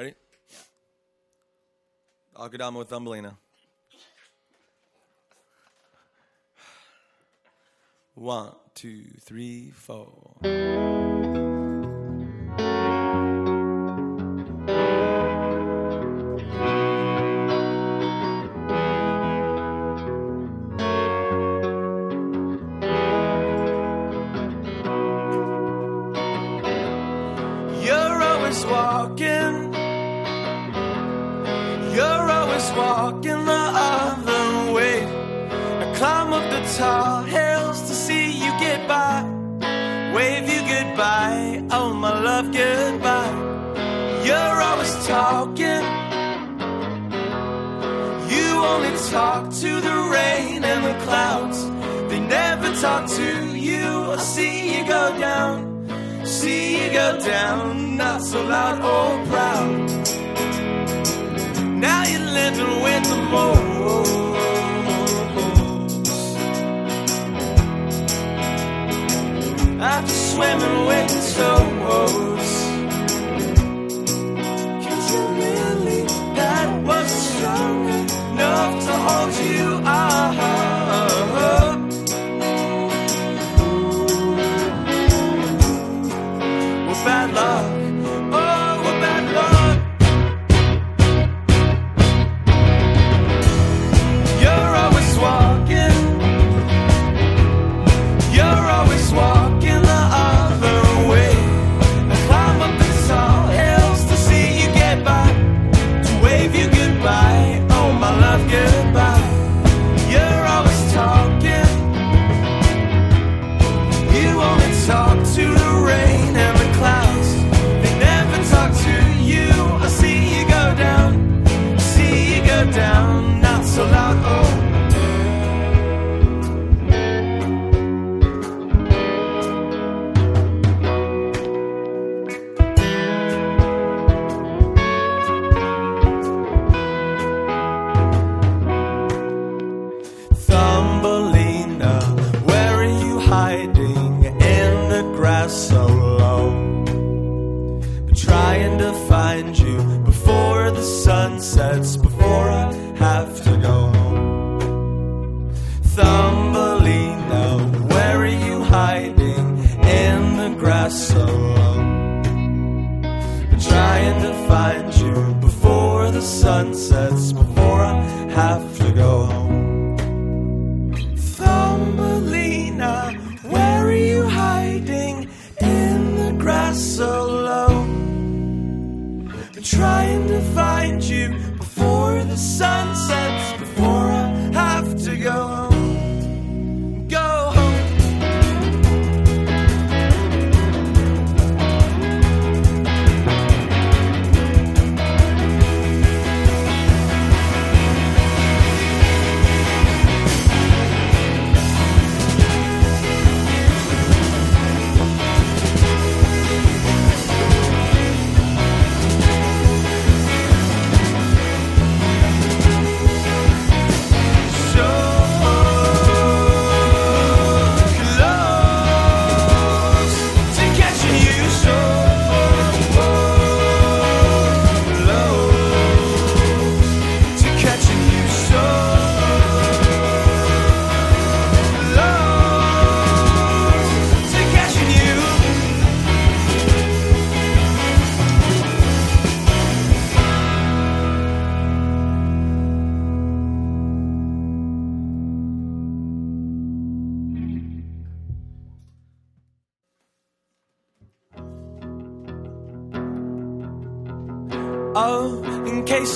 Ready? Akadama with Thumbelina. One, two, three, four. See you go down, not so loud or proud. Now you're living with the moles. After swimming with the toes. Cause you really, that was strong enough to hold you up. Bad luck. Oh, bad luck. You're always walking. You're always walking the other way. I climb up the tall hills to see you get by. To wave you goodbye. Oh, my love, goodbye. You're always talking. You only talk to the rain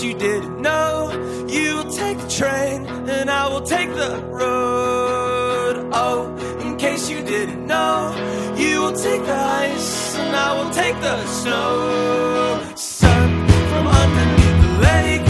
you didn't know, you will take the train and I will take the road. Oh, in case you didn't know, you will take the ice and I will take the snow. Sun from underneath the lake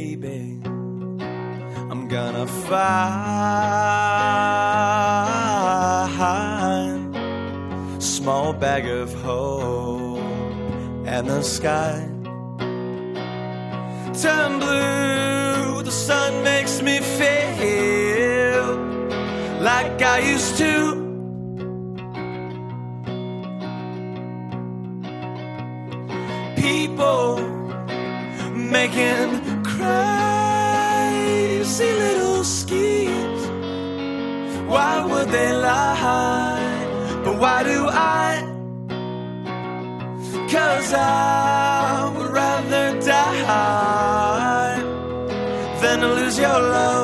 Baby, I'm gonna find small bag of hope and the sky turn blue. The sun makes me feel like I used to. People making Why would they lie? But why do I? Cause I would rather die than lose your love.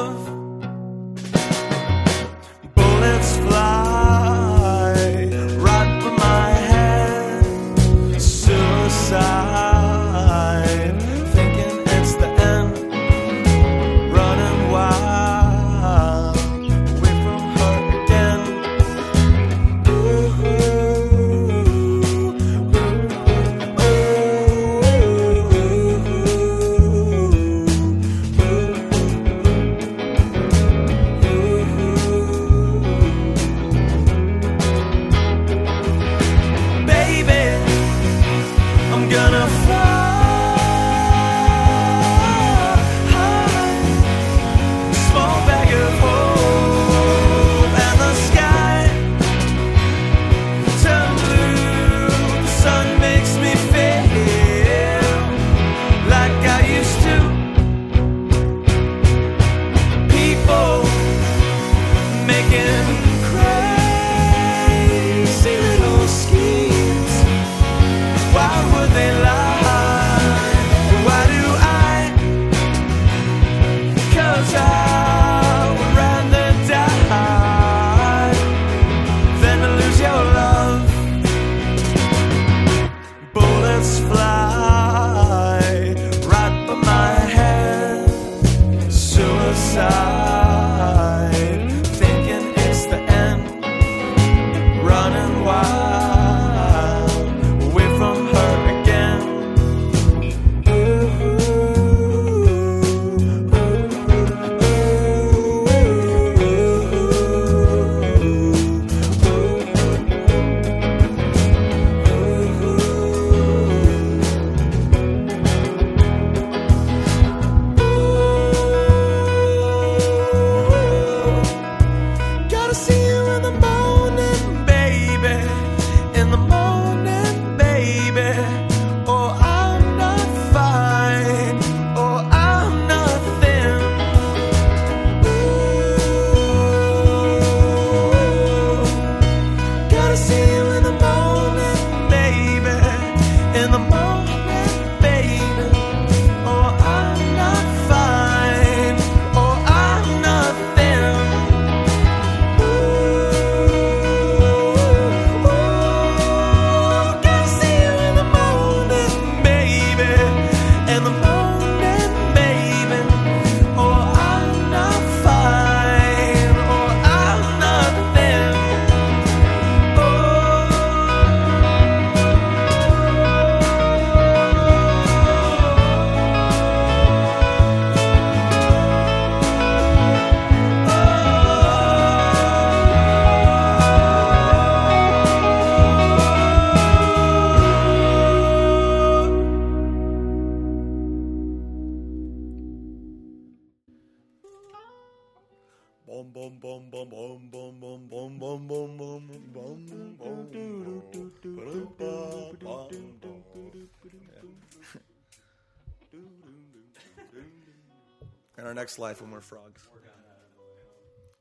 in our next life when we're frogs.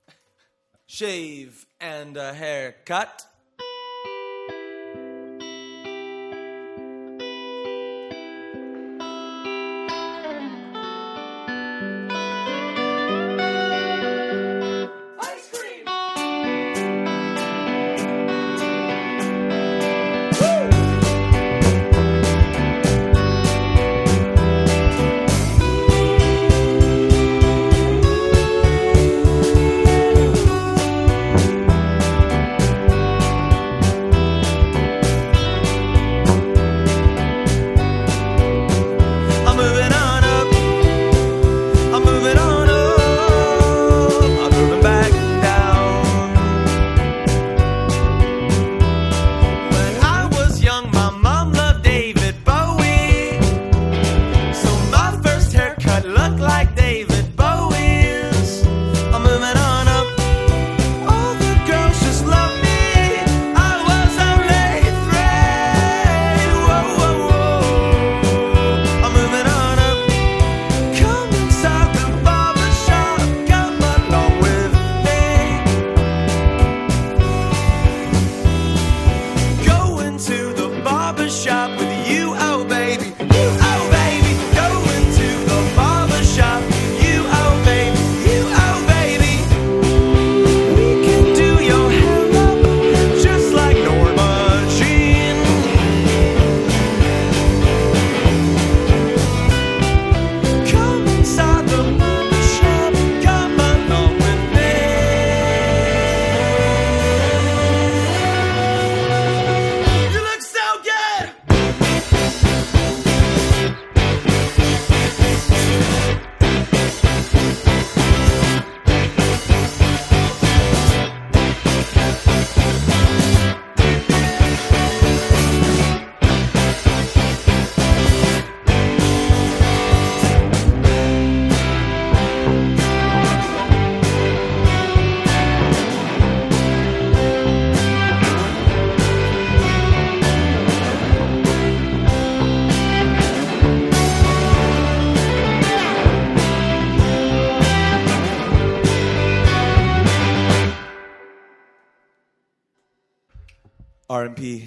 Shave and a haircut.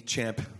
champ.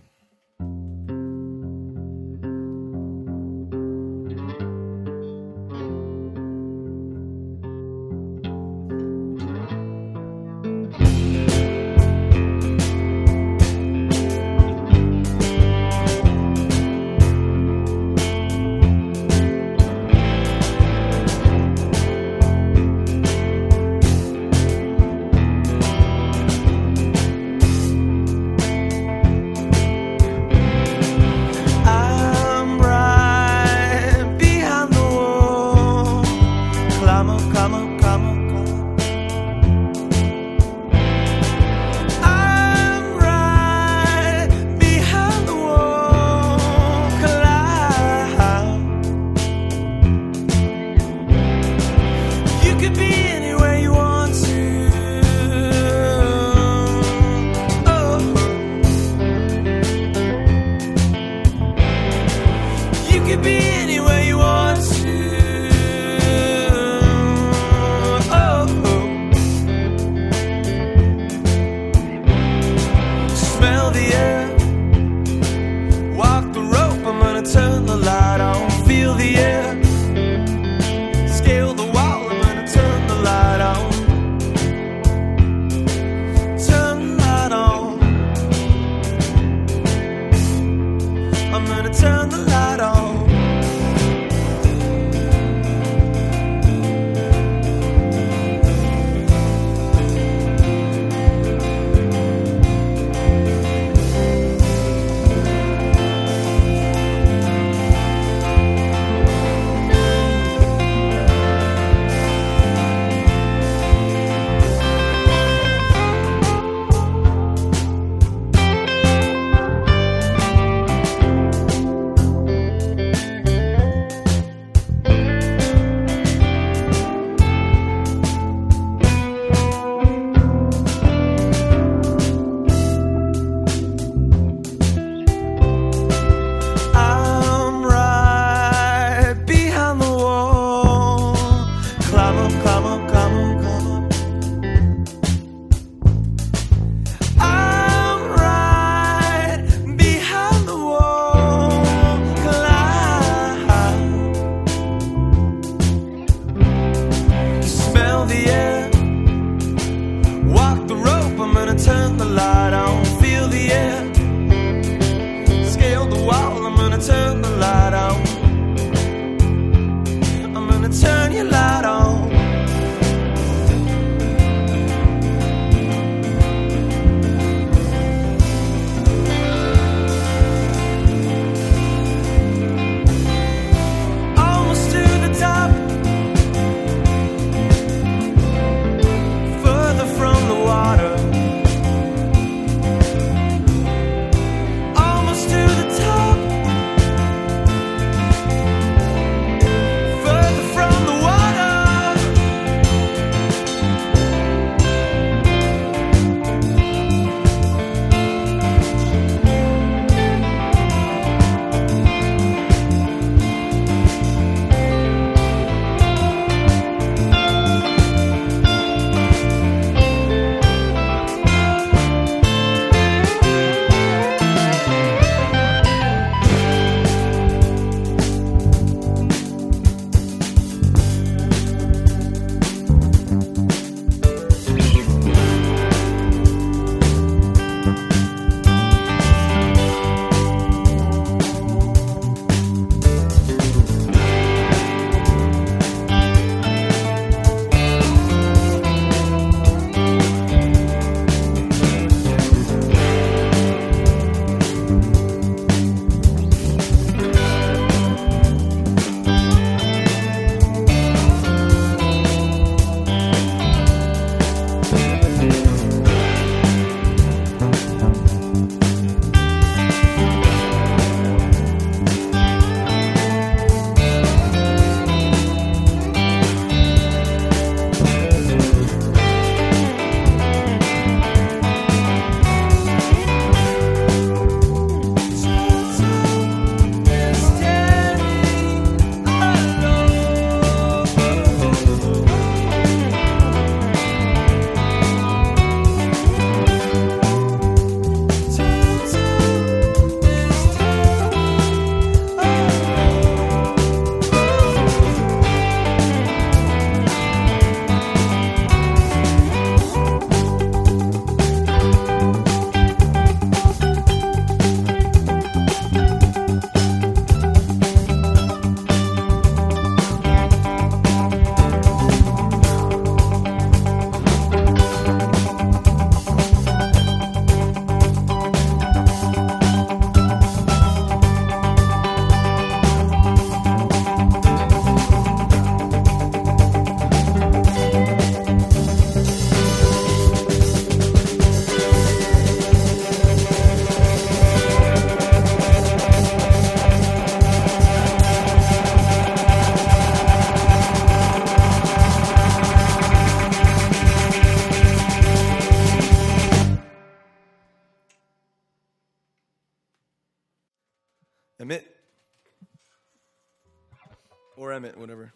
Emmett. Or Emmett, whatever.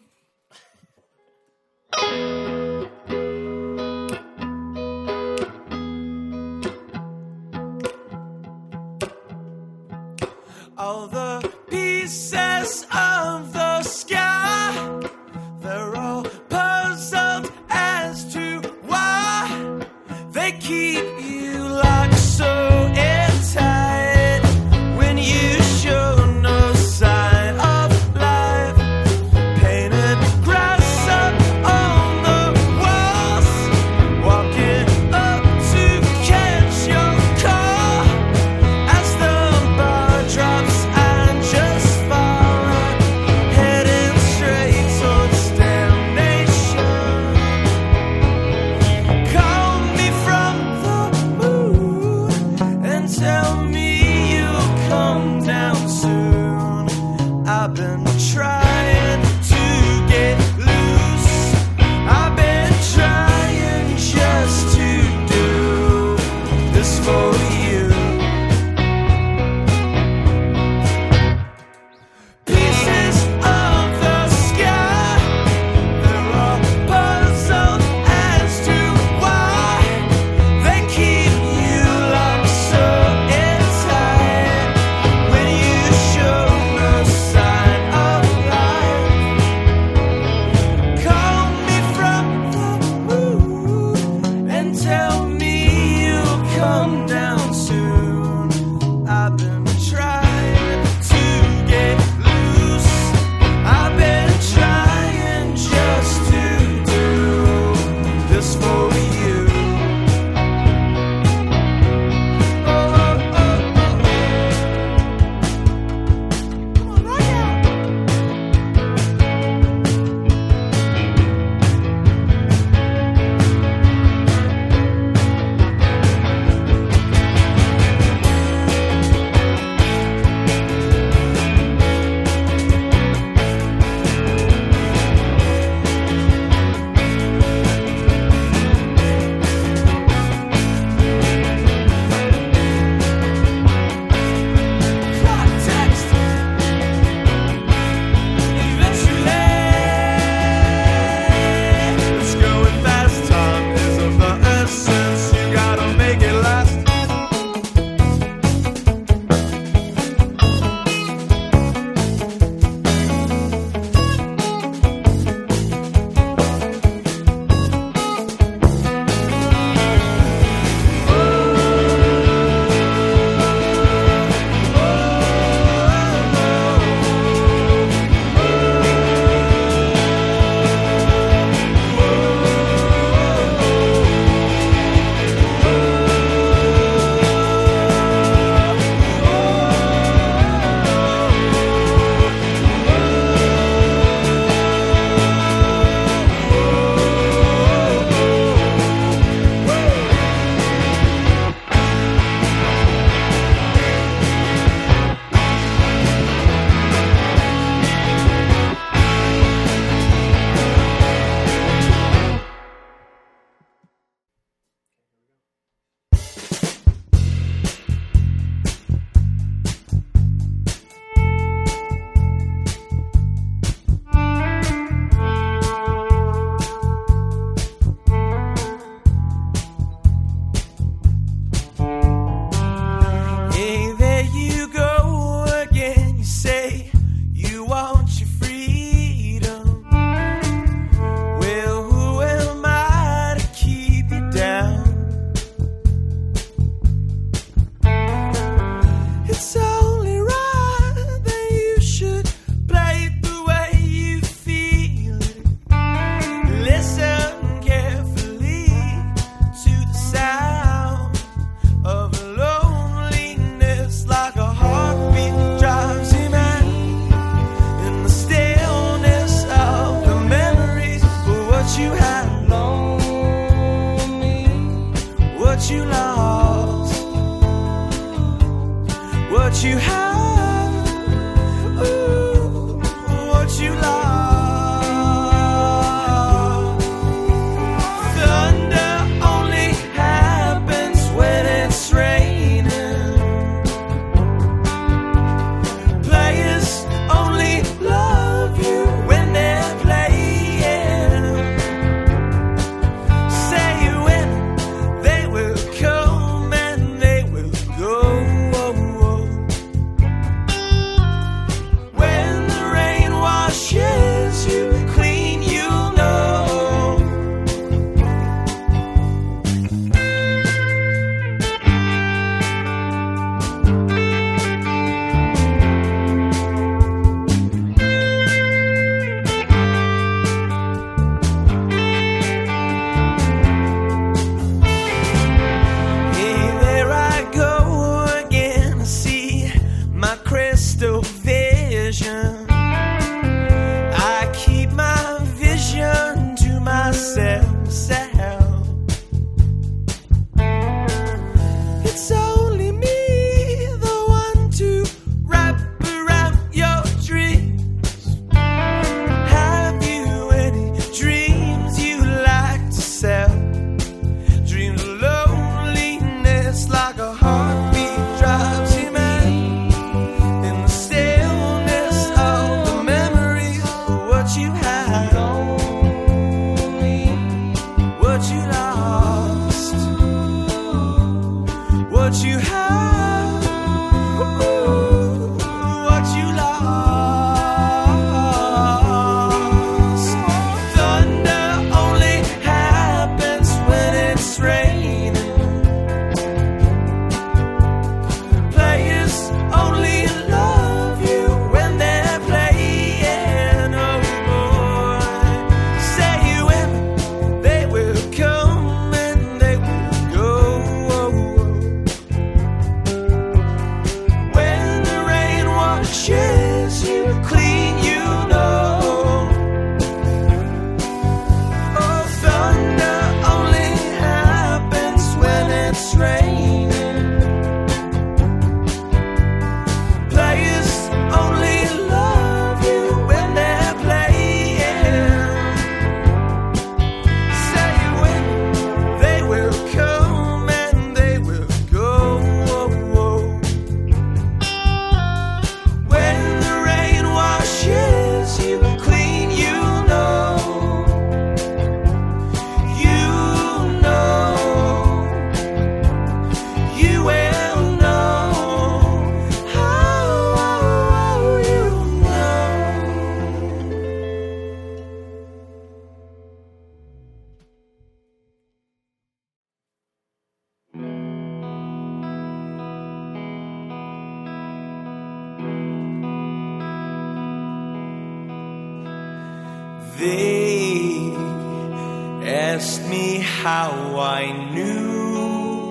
How I knew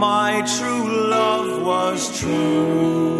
my true love was true.